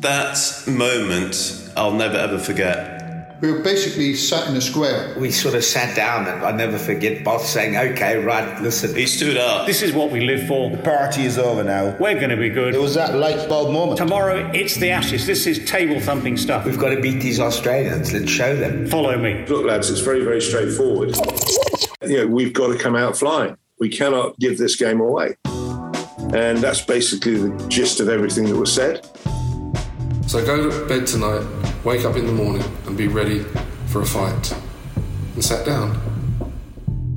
That moment I'll never ever forget. We were basically sat in a square. We sort of sat down, and I never forget Boss saying, "Okay, right, listen." He stood up. This is what we live for. The party is over now. We're going to be good. It was that light bulb moment. Tomorrow, it's the Ashes. This is table thumping stuff. We've got to beat these Australians. Let's show them. Follow me. Look, lads, it's very, very straightforward. You know, we've got to come out flying. We cannot give this game away. And that's basically the gist of everything that was said. So go to bed tonight, wake up in the morning, and be ready for a fight. And sat down.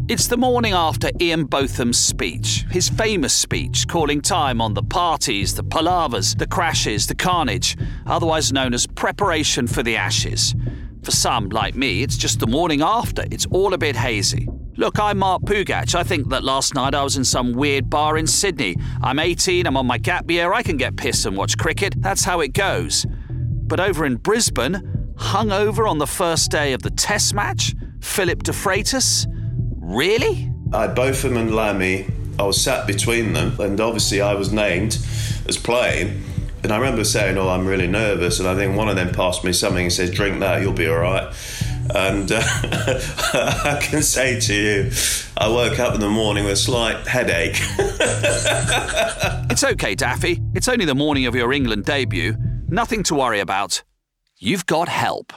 It's the morning after Ian Botham's speech, his famous speech calling time on the parties, the palavers, the crashes, the carnage, otherwise known as preparation for the Ashes. For some, like me, it's just the morning after, it's all a bit hazy. Look, I'm Mark Pougatch. I think that last night I was in some weird bar in Sydney. I'm 18, I'm on my gap year, I can get pissed and watch cricket. That's how it goes. But over in Brisbane, hungover on the first day of the Test match, Phillip DeFreitas? Really? I had Botham and Lamby. I was sat between them, and obviously I was named as playing. And I remember saying, "Oh, I'm really nervous." And I think one of them passed me something and says, "Drink that, you'll be all right." And uh, I can say to you, I woke up in the morning with a slight headache. It's okay, Daffy. It's only the morning of your England debut. Nothing to worry about. You've got help.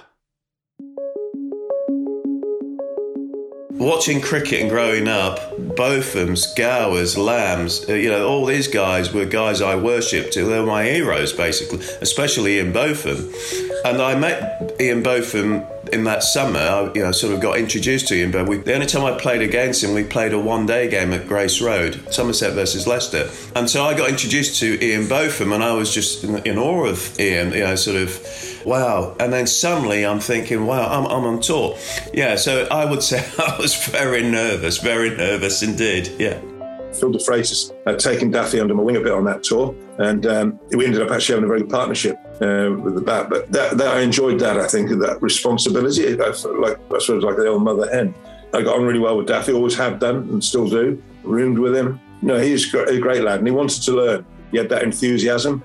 Watching cricket and growing up, Bothams, Gowers, Lambs, uh, you know, all these guys were guys I worshipped. They were my heroes, basically, especially Ian Botham. And I met Ian Botham in that summer. I, you know, sort of got introduced to him, but we, the only time I played against him, we played a one-day game at Grace Road, Somerset versus Leicester. And so I got introduced to Ian Botham, and I was just in, in awe of Ian. You know, sort of, wow. And then suddenly I'm thinking, wow, I'm, I'm on tour. Yeah, so I would say I was very nervous, very nervous indeed. Yeah. Phil DeFreitas had taken Daffy under my wing a bit on that tour, and um, we ended up actually having a very good partnership uh, with the bat. But that, that I enjoyed that. I think that responsibility, I like I sort of like the old mother hen. I got on really well with Daffy, always have done and still do. Roomed with him. No, he's a great lad, and he wanted to learn. He had that enthusiasm,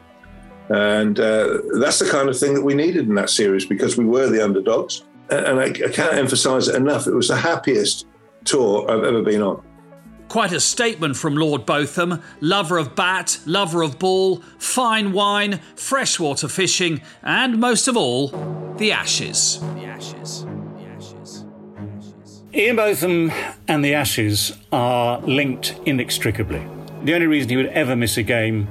and uh, that's the kind of thing that we needed in that series because we were the underdogs. And I, I can't emphasise it enough. It was the happiest tour I've ever been on. Quite a statement from Lord Botham, lover of bat, lover of ball, fine wine, freshwater fishing, and most of all, the Ashes. The Ashes. The Ashes. Ian Botham and the Ashes are linked inextricably. The only reason he would ever miss a game,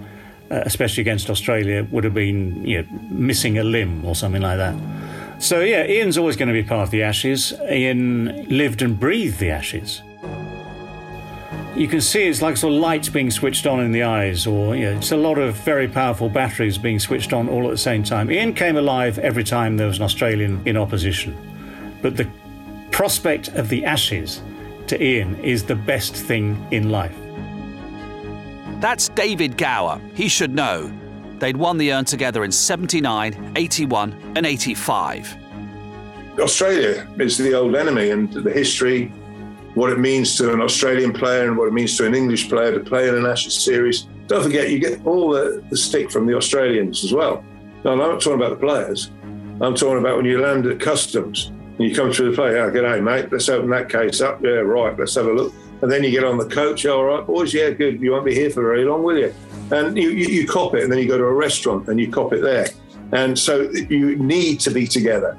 uh, especially against Australia, would have been you know, missing a limb or something like that. So, yeah, Ian's always going to be part of the Ashes. Ian lived and breathed the Ashes. You can see it's like sort of lights being switched on in the eyes, or you know, it's a lot of very powerful batteries being switched on all at the same time. Ian came alive every time there was an Australian in opposition. But the prospect of the Ashes to Ian is the best thing in life. That's David Gower. He should know. They'd won the urn together in 79, 81, and 85. Australia is the old enemy, and the history, what it means to an Australian player and what it means to an English player to play in an Ashes series. Don't forget, you get all the, the stick from the Australians as well. No, I'm not talking about the players. I'm talking about when you land at customs and you come through the play. Oh, g'day, mate. Let's open that case up. Yeah, right. Let's have a look. And then you get on the coach. All right, boys. Yeah, good. You won't be here for very long, will you? and you, you, you cop it, and then you go to a restaurant and you cop it there. And so you need to be together,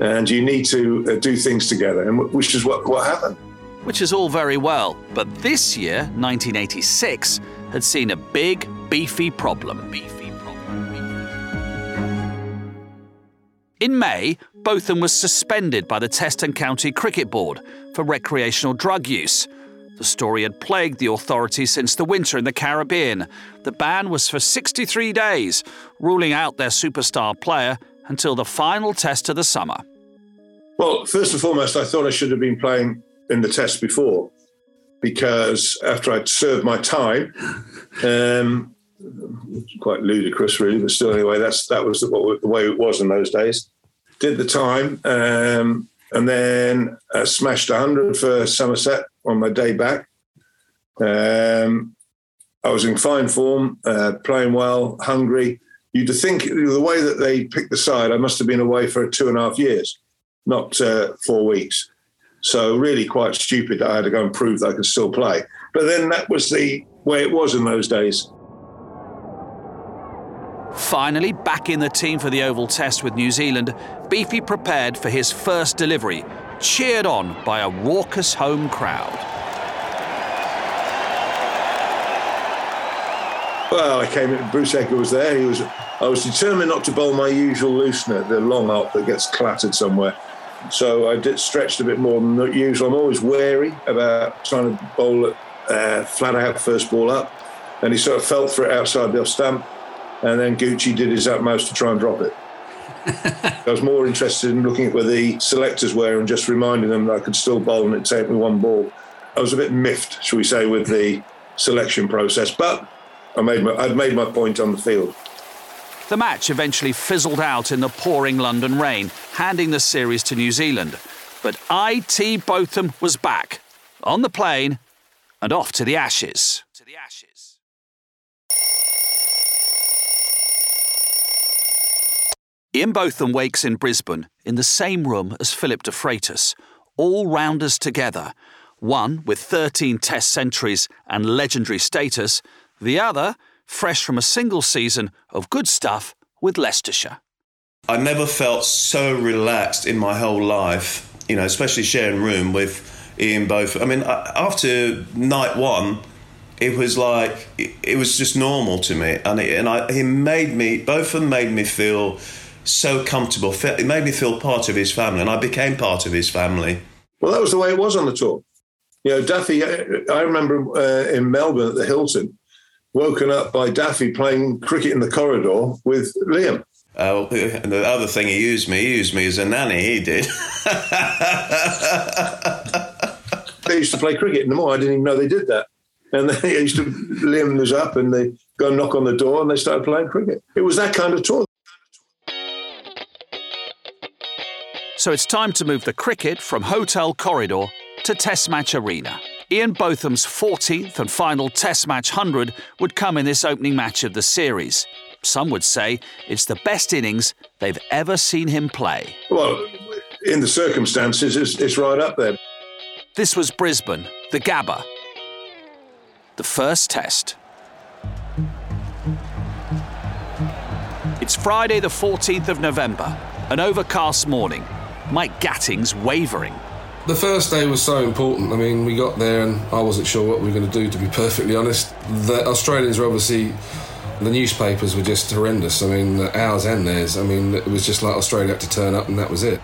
and you need to uh, do things together, and which is what what happened. Which is all very well, but this year, 1986, had seen a big, beefy problem. Beefy problem. In May, Botham was suspended by the Test and County Cricket Board for recreational drug use. The story had plagued the authorities since the winter in the Caribbean. The ban was for 63 days, ruling out their superstar player until the final test of the summer. Well, first and foremost, I thought I should have been playing in the test before because after I'd served my time, um, quite ludicrous, really, but still, anyway, that's that was the, the way it was in those days. Did the time, um, and then I smashed 100 for Somerset on my day back. Um, I was in fine form, uh, playing well, hungry. You'd think the way that they picked the side, I must have been away for two and a half years, not uh, four weeks. So really quite stupid that I had to go and prove that I could still play. But then that was the way it was in those days. Finally, back in the team for the Oval Test with New Zealand, Beefy prepared for his first delivery, cheered on by a raucous home crowd. Well, I came in, Bruce Edgar was there. He was, I was determined not to bowl my usual loosener, the long up that gets clattered somewhere. So I did stretched a bit more than usual. I'm always wary about trying to bowl it uh, flat out first ball up. And he sort of felt for it outside the off stump. And then Goochie did his utmost to try and drop it. I was more interested in looking at where the selectors were and just reminding them that I could still bowl and it take me one ball. I was a bit miffed, shall we say, with the selection process, but I made my, I'd made my point on the field. The match eventually fizzled out in the pouring London rain, handing the series to New Zealand. But IT Botham was back, on the plane, and off to the Ashes. To the Ashes. Ian Botham wakes in Brisbane in the same room as Phillip DeFreitas, all rounders together, one with 13 Test centuries and legendary status, the other fresh from a single season of good stuff with Leicestershire. I never felt so relaxed in my whole life, you know, especially sharing room with Ian Botham. I mean, after night one, it was like it was just normal to me, and it, and I, he made me Botham made me feel so comfortable. It made me feel part of his family, and I became part of his family. Well, that was the way it was on the tour. You know, Daffy. I remember uh, in Melbourne at the Hilton, woken up by Daffy playing cricket in the corridor with Liam. Uh, and the other thing he used me, he used me as a nanny. He did. they used to play cricket in the morning. I didn't even know they did that. And they used to Liam was up, and they go and knock on the door, and they started playing cricket. It was that kind of tour. So it's time to move the cricket from Hotel Corridor to Test Match Arena. Ian Botham's 14th and final Test Match 100 would come in this opening match of the series. Some would say it's the best innings they've ever seen him play. Well, in the circumstances, it's, it's right up there. This was Brisbane, the Gabba. The first test. It's Friday, the 14th of November, an overcast morning. Mike Gatting's wavering. The first day was so important. I mean, we got there and I wasn't sure what we were going to do, to be perfectly honest. The Australians were obviously, the newspapers were just horrendous. I mean, ours and theirs. I mean, it was just like Australia had to turn up and that was it.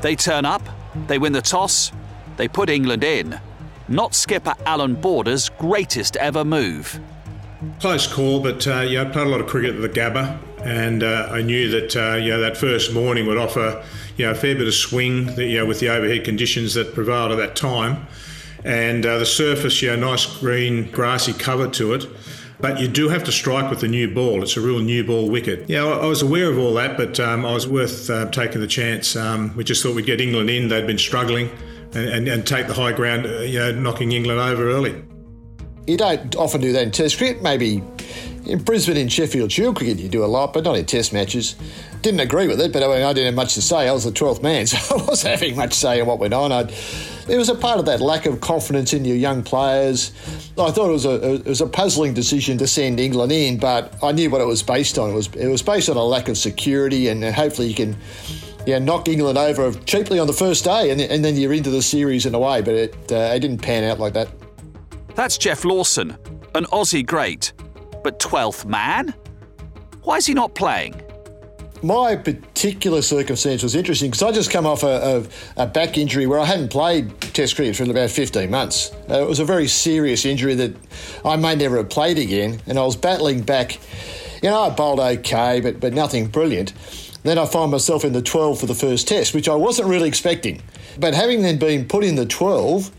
They turn up, they win the toss, they put England in. Not skipper Allan Border's greatest ever move. Close call, but uh, yeah, I played a lot of cricket at the Gabba, and uh, I knew that uh, you know, that first morning would offer you know, a fair bit of swing that, you know, with the overhead conditions that prevailed at that time. And uh, the surface, you know, nice green, grassy cover to it. But you do have to strike with the new ball. It's a real new ball wicket. Yeah, I was aware of all that, but um, I was worth uh, taking the chance. Um, we just thought we'd get England in. They'd been struggling and, and, and take the high ground, uh, you know, knocking England over early. You don't often do that in Test cricket. Maybe in Brisbane, in Sheffield Shield cricket, you do a lot, but not in Test matches. Didn't agree with it, but I, mean, I didn't have much to say. I was the 12th man, so I wasn't having much say in what went on. I'd, it was a part of that lack of confidence in your young players. I thought it was a it was a puzzling decision to send England in, but I knew what it was based on. It was it was based on a lack of security, and hopefully you can yeah, knock England over cheaply on the first day, and, and then you're into the series in a way. But it, uh, it didn't pan out like that. That's Geoff Lawson, an Aussie great, but 12th man? Why is he not playing? My particular circumstance was interesting because I just come off a, a, a, back injury where I hadn't played Test cricket for about 15 months. Uh, it was a very serious injury that I may never have played again, and I was battling back. You know, I bowled okay, but but nothing brilliant. Then I find myself in the 12 for the first test, which I wasn't really expecting. But having then been put in the 12,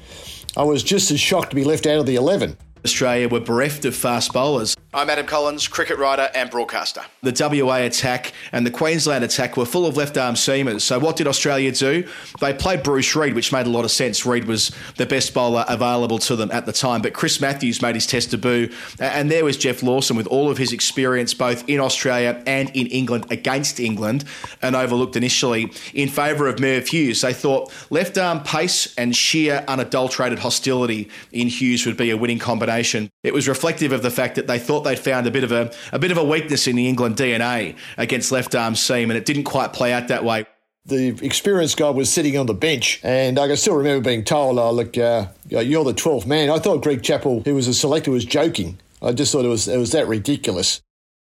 I was just as shocked to be left out of the 11. Australia were bereft of fast bowlers. I'm Adam Collins, cricket writer and broadcaster. The WA attack and the Queensland attack were full of left arm seamers. So, what did Australia do? They played Bruce Reid, which made a lot of sense. Reid was the best bowler available to them at the time. But Chris Matthews made his test debut, and there was Geoff Lawson with all of his experience both in Australia and in England against England, and overlooked initially in favour of Merv Hughes. They thought left arm pace and sheer unadulterated hostility in Hughes would be a winning combination. It was reflective of the fact that they thought they'd found a bit of a, a bit of a weakness in the England DNA against left arm seam, and it didn't quite play out that way. The experienced guy was sitting on the bench, and I can still remember being told, "Oh, look, uh, you're the 12th man." I thought Greg Chappell, who was a selector, was joking. I just thought it was it was that ridiculous.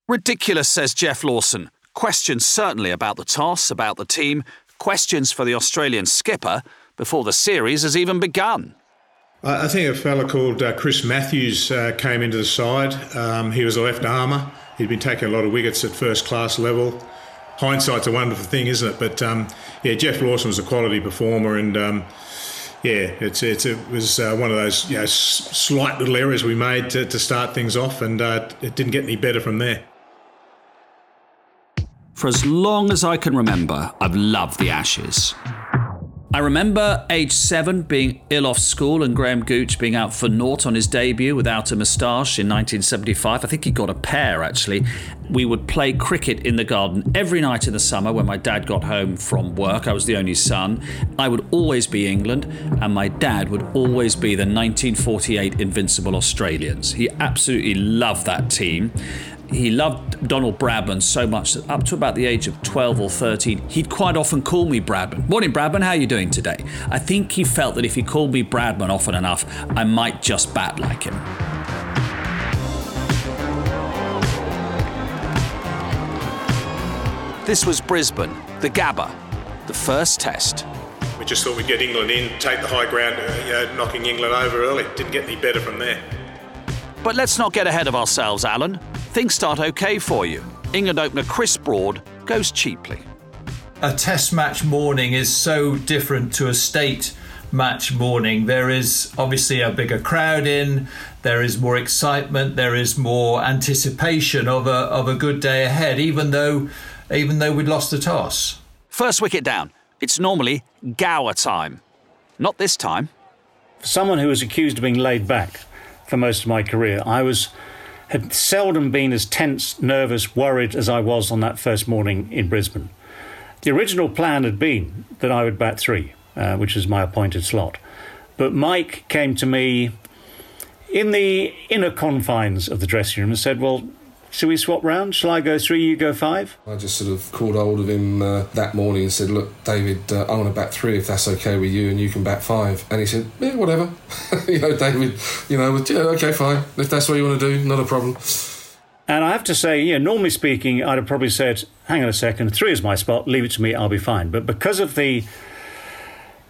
Ridiculous, says Geoff Lawson. Questions certainly about the toss, about the team, questions for the Australian skipper before the series has even begun. I think a fella called uh, Chris Matthews uh, came into the side. Um, he was a left armer. He'd been taking a lot of wickets at first class level. Hindsight's a wonderful thing, isn't it? But um, yeah, Geoff Lawson was a quality performer, and um, yeah, it's, it's, it was uh, one of those you know, s- slight little errors we made to, to start things off, and uh, it didn't get any better from there. For as long as I can remember, I've loved the Ashes. I remember age seven being ill off school and Graham Gooch being out for naught on his debut without a moustache in 1975. I think he got a pair actually. We would play cricket in the garden every night in the summer when my dad got home from work. I was the only son. I would always be England, and my dad would always be the 1948 Invincible Australians. He absolutely loved that team he loved Donald Bradman so much that up to about the age of 12 or 13, he'd quite often call me Bradman. Morning, Bradman, how are you doing today? I think he felt that if he called me Bradman often enough, I might just bat like him. This was Brisbane, the Gabba, the first test. We just thought we'd get England in, take the high ground, uh, you know, knocking England over early. Didn't get any better from there. But let's not get ahead of ourselves, Allan. Things start okay for you. England opener Chris Broad goes cheaply. A test match morning is so different to a state match morning. There is obviously a bigger crowd in, there is more excitement, there is more anticipation of a of a good day ahead, even though even though we'd lost the toss. First wicket down. It's normally Gower time. Not this time. For someone who was accused of being laid back, for most of my career. I was had seldom been as tense, nervous, worried as I was on that first morning in Brisbane. The original plan had been that I would bat three, uh, which was my appointed slot. But Mike came to me in the inner confines of the dressing room and said, Well, Shall we swap round? Shall I go three, you go five? I just sort of called hold of him uh, that morning and said, Look, David, uh, I want to bat three if that's okay with you, and you can bat five. And he said, Yeah, whatever. you know, David, you know, yeah, okay, fine. If that's what you want to do, not a problem. And I have to say, yeah, normally speaking, I'd have probably said, hang on a second, three is my spot, leave it to me, I'll be fine. But because of the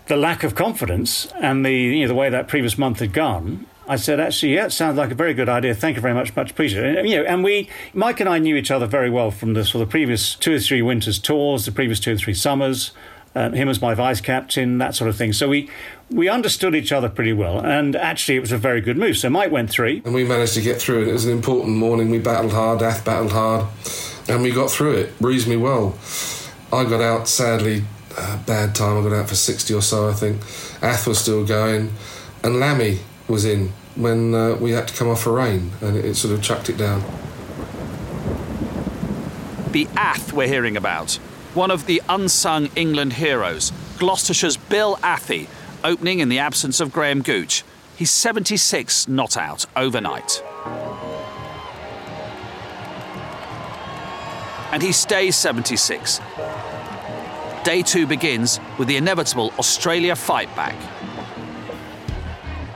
the lack of confidence and the you know, the way that previous month had gone, I said, actually, yeah, it sounds like a very good idea. Thank you very much, much appreciated. And, you know, and we, Mike and I knew each other very well from the, sort of previous two or three winters tours, the previous two or three summers. Um, him as my vice captain, that sort of thing. So we we understood each other pretty well, and actually it was a very good move. So Mike went three, and we managed to get through it. It was an important morning. We battled hard. Ath battled hard, and we got through it reasonably well. I got out sadly, uh, bad time. I got out for sixty or so, I think. Ath was still going, and Lamby was in when uh, we had to come off a rain and it, it sort of chucked it down. The Ath we're hearing about, one of the unsung England heroes, Gloucestershire's Bill Athey, opening in the absence of Graham Gooch. He's 76 not out overnight. And he stays 76. Day two begins with the inevitable Australia fight back.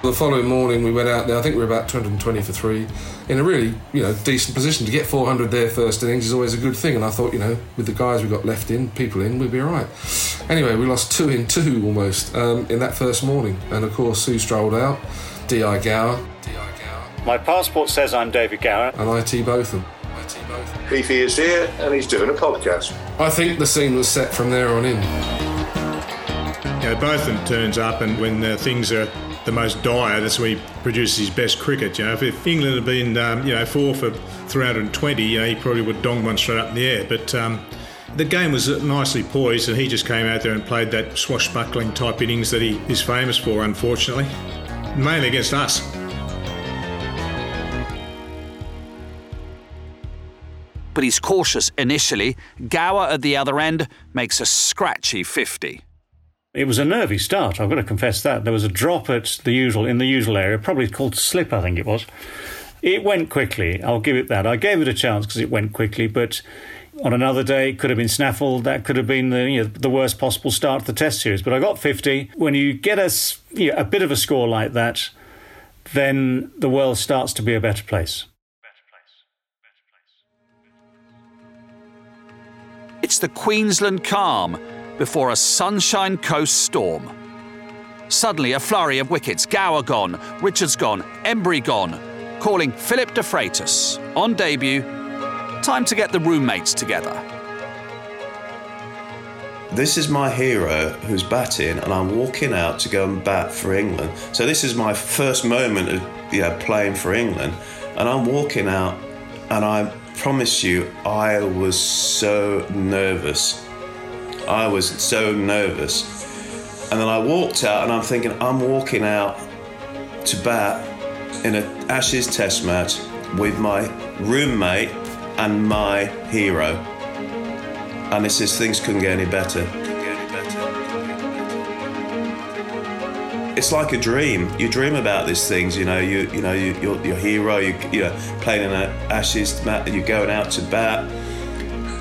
The following morning, we went out there. I think we were about 220 for three, in a really, you know, decent position. To get 400 there first innings is always a good thing. And I thought, you know, with the guys we got left in, people in, we'd be all right. Anyway, we lost two in two almost um, in that first morning. And of course, Sue strolled out, Di Gower, My passport says I'm David Gower. and IT Botham. Beefy is here and he's doing a podcast. I think the scene was set from there on in. You know, Botham turns up, and when uh, things are the most dire, that's when he produces his best cricket. You know, if, if England had been, um, you know, four for 320, you know, he probably would dong one straight up in the air. But um, the game was nicely poised, and he just came out there and played that swashbuckling type innings that he is famous for, unfortunately, mainly against us. But he's cautious initially. Gower at the other end makes a scratchy 50. It was a nervy start, I've got to confess that. There was a drop at the usual in the usual area, probably called slip, I think it was. It went quickly, I'll give it that. I gave it a chance because it went quickly, but on another day it could have been snaffled. That could have been the you know, the worst possible start to the Test series. But I got 50. When you get a, you know, a bit of a score like that, then the world starts to be a better place. It's the Queensland calm before a Sunshine Coast storm. Suddenly, a flurry of wickets. Gower gone, Richards gone, Emburey gone, calling Phillip DeFreitas on debut. Time to get the roommates together. This is my hero who's batting, and I'm walking out to go and bat for England. So this is my first moment of you know playing for England, and I'm walking out, and I promise you, I was so nervous. I was so nervous, and then I walked out, and I'm thinking I'm walking out to bat in an Ashes Test match with my roommate and my hero. And it says things couldn't get any better. It's like a dream. You dream about these things, you know. You, you know, you, you're your hero. You, you know, playing in an Ashes mat. You're going out to bat.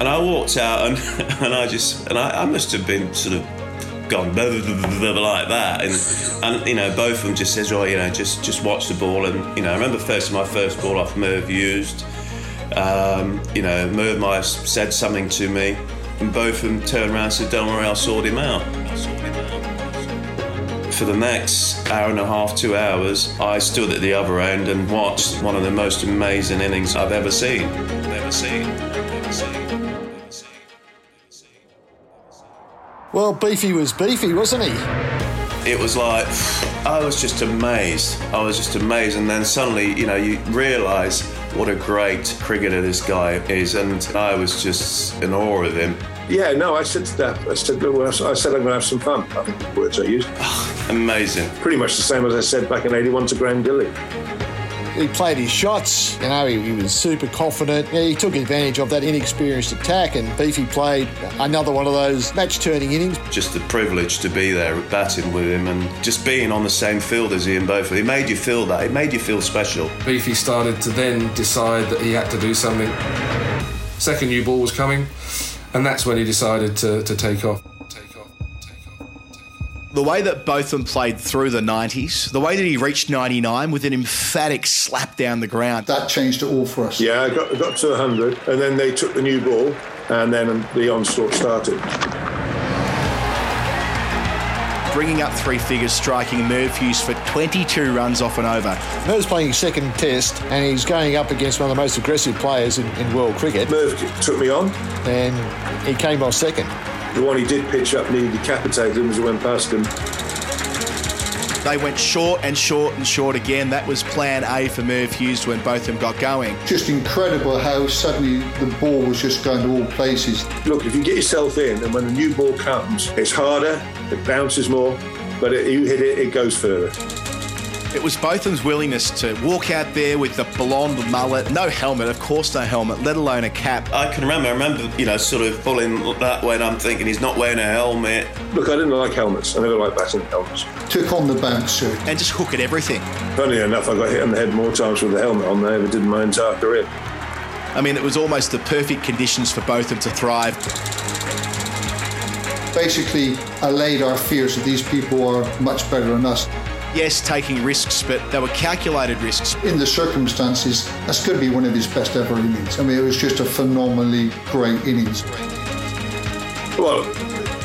And I walked out, and, and I just, and I, I must have been sort of gone blah, blah, blah, like that, and and you know, both of them just says, oh, you know, just just watch the ball, and you know, I remember first my first ball off Merv Hughes. Um, you know, Merv might have said something to me, and both of them turned around and said, Don't worry, I'll sort him out. For the next hour and a half, two hours, I stood at the other end and watched one of the most amazing innings I've ever seen. Seen. Ever seen. Well, Beefy was beefy, wasn't he? it was like I was just amazed. I was just amazed, and then suddenly, you know, you realise what a great cricketer this guy is, and I was just in awe of him. Yeah, no, I said to that, I said, well, I said I'm going to have some fun. I think the words I used. Amazing. Pretty much the same as I said back in 81 to Graham Dilley. He played his shots, you know, he, he was super confident. Yeah, he took advantage of that inexperienced attack, and Beefy played another one of those match turning innings. Just a privilege to be there batting with him and just being on the same field as Ian Botham. It made you feel that. It made you feel special. Beefy started to then decide that he had to do something. Second new ball was coming, and that's when he decided to, to take off. The way that Botham played through the 90s, the way that he reached 99 with an emphatic slap down the ground. That changed it all for us. Yeah, I got, got to 100, and then they took the new ball, and then the onslaught started. Bringing up three figures, striking Merv Hughes for 22 runs off and over. Merv's playing his second test, and he's going up against one of the most aggressive players in, in world cricket. Merv took me on. And he came off second. The one he did pitch up nearly decapitated him as it went past him. They went short and short and short again. That was plan A for Merv Hughes when both of them got going. Just incredible how suddenly the ball was just going to all places. Look, if you get yourself in, and when the new ball comes, it's harder, it bounces more, but it, you hit it, it goes further. It was Botham's willingness to walk out there with the blonde mullet, no helmet, of course, no helmet, let alone a cap. I can remember, I remember, you know, sort of pulling that way when I'm thinking he's not wearing a helmet. Look, I didn't like helmets. I never liked batting helmets. Took on the bouncer. And just hook at everything. Funny enough, I got hit on the head more times with the helmet on than I ever did in my entire career. I mean, it was almost the perfect conditions for Botham to thrive. Basically, allayed our fears that these people are much better than us. Yes, taking risks, but they were calculated risks. In the circumstances, that's going to be one of his best ever innings. I mean, it was just a phenomenally great innings. Well,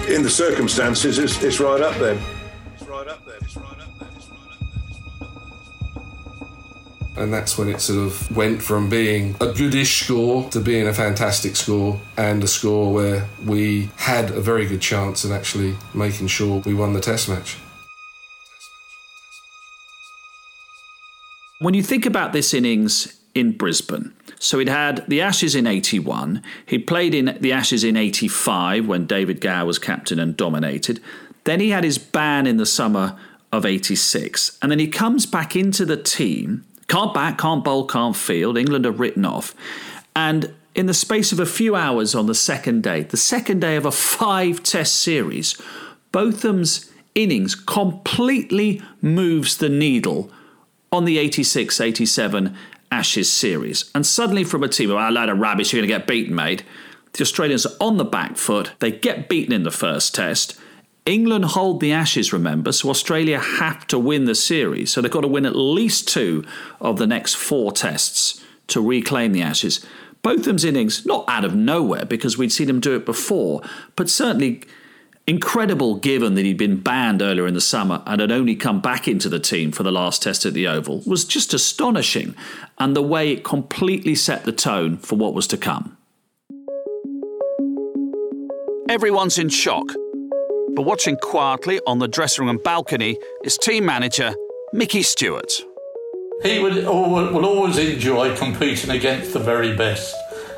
in the circumstances, it's, it's right up there. And that's when it sort of went from being a goodish score to being a fantastic score and a score where we had a very good chance of actually making sure we won the test match. When you think about this innings in Brisbane, so he'd had the Ashes in 81, he'd played in the Ashes in 85 when David Gower was captain and dominated, then he had his ban in the summer of 86, and then he comes back into the team, can't bat, can't bowl, can't field, England are written off, and in the space of a few hours on the second day, the second day of a five test series, Botham's innings completely moves the needle on the 86 87 Ashes series. And suddenly, from a team of a load of rubbish, you're going to get beaten, mate. The Australians are on the back foot. They get beaten in the first test. England hold the Ashes, remember, so Australia have to win the series. So they've got to win at least two of the next four tests to reclaim the Ashes. Botham's innings, not out of nowhere because we'd seen him do it before, but certainly incredible given that he'd been banned earlier in the summer and had only come back into the team for the last test at the Oval, was just astonishing, and the way it completely set the tone for what was to come. Everyone's in shock. But watching quietly on the dressing room balcony is team manager Micky Stewart. He would, will always enjoy competing against the very best.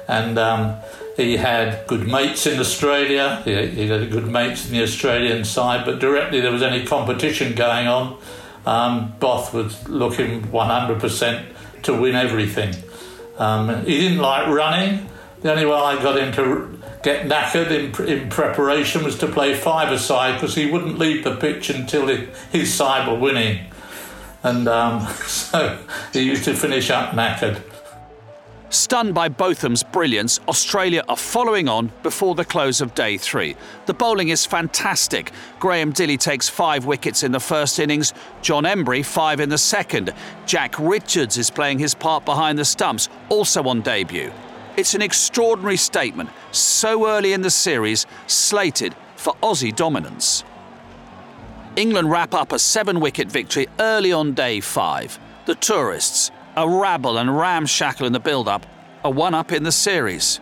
And um, he had good mates in Australia, he, he had good mates in the Australian side, but directly there was any competition going on, um, Both was looking 100% to win everything. Um, he didn't like running. The only way I got him to get knackered in, in preparation was to play five-a-side because he wouldn't leave the pitch until he, his side were winning. And um, so he used to finish up knackered. Stunned by Botham's brilliance, Australia are following on before the close of day three. The bowling is fantastic. Graham Dilley takes five wickets in the first innings, John Emburey five in the second. Jack Richards is playing his part behind the stumps, also on debut. It's an extraordinary statement, so early in the series, slated for Aussie dominance. England wrap up a seven wicket victory early on day five. The tourists, a rabble and ramshackle in the build up, a one up in the series.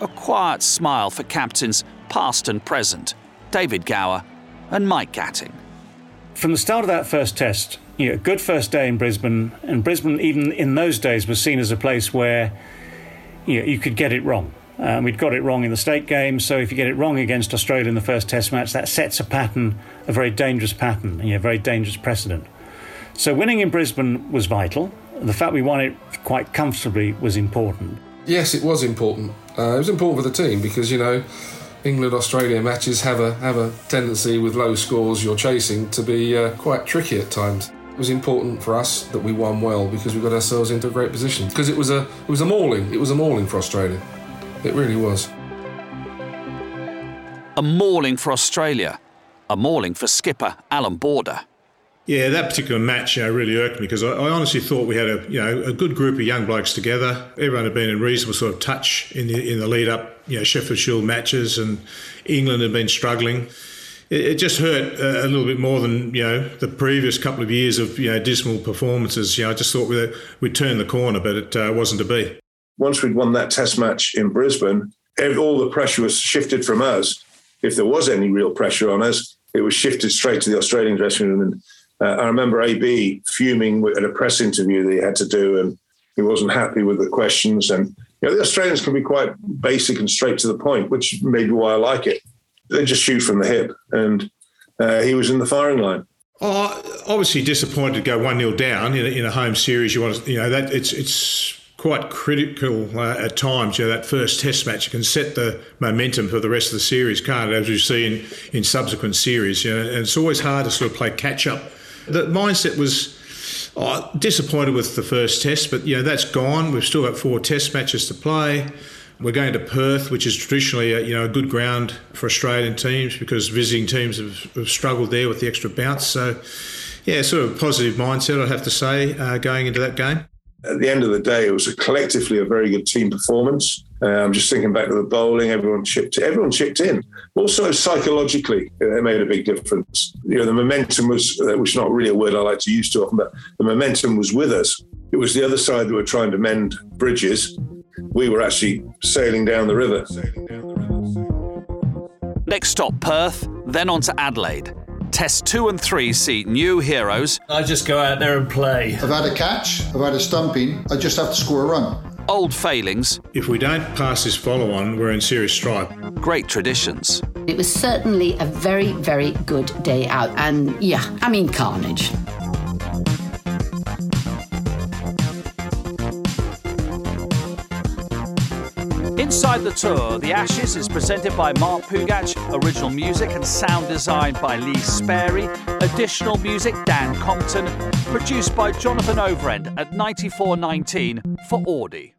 A quiet smile for captains past and present, David Gower and Mike Gatting. From the start of that first test, you know, good first day in Brisbane, and Brisbane, even in those days, was seen as a place where you, know, you could get it wrong. Um, we'd got it wrong in the state game, so if you get it wrong against Australia in the first test match, that sets a pattern, a very dangerous pattern, you know, a very dangerous precedent. So winning in Brisbane was vital the fact we won it quite comfortably was important. Yes, it was important. Uh, it was important for the team because you know England Australia matches have a have a tendency with low scores you're chasing to be uh, quite tricky at times. It was important for us that we won well because we got ourselves into a great position because it was a it was a mauling. It was a mauling for Australia. It really was. A mauling for Australia. A mauling for skipper Allan Border. Yeah, that particular match you know, really irked me because I, I, honestly thought we had a you know a good group of young blokes together. Everyone had been in reasonable sort of touch in the in the lead up, you know, Sheffield Shield matches, and England had been struggling. It, it just hurt a, a, little bit more than you know the previous couple of years of you know dismal performances. You know, I just thought we'd, we'd turned the corner, but it uh, wasn't to be. Once we'd won that Test match in Brisbane, all the pressure was shifted from us. If there was any real pressure on us, it was shifted straight to the Australian dressing room and uh, I remember AB fuming at a press interview that he had to do, and he wasn't happy with the questions. And you know, the Australians can be quite basic and straight to the point, which may be why I like it. They just shoot from the hip, and uh, he was in the firing line. Oh, obviously disappointed to go one 0 down in a, in a home series. You want to, you know that it's it's quite critical uh, at times. You know, that first Test match can set the momentum for the rest of the series, can't it? As we see in, in subsequent series, you know, and it's always hard to sort of play catch up. The mindset was oh, disappointed with the first Test, but you know that's gone. We've still got four Test matches to play. We're going to Perth, which is traditionally a, you know a good ground for Australian teams because visiting teams have, have struggled there with the extra bounce. So, yeah, sort of a positive mindset, I'd have to say, uh, going into that game at the end of the day, it was a collectively a very good team performance. Uh, I'm just thinking back to the bowling; everyone chipped, everyone chipped in. Also, psychologically, it made a big difference. You know, the momentum was, uh, which is not really a word I like to use too often, but the momentum was with us. It was the other side that were trying to mend bridges. We were actually sailing down the river. Next stop, Perth, then on to Adelaide. Test two and three see new heroes. I just go out there and play. I've had a catch, I've had a stumping, I just have to score a run. Old failings. If we don't pass this follow on, we're in serious strife. Great traditions. It was certainly a very, very good day out. And yeah, I mean, carnage. Inside the Tour, The Ashes is presented by Mark Pougatch, original music and sound design by Lee Sperry, additional music Dan Compton, produced by Jonathan Overend at 9419 for Audi.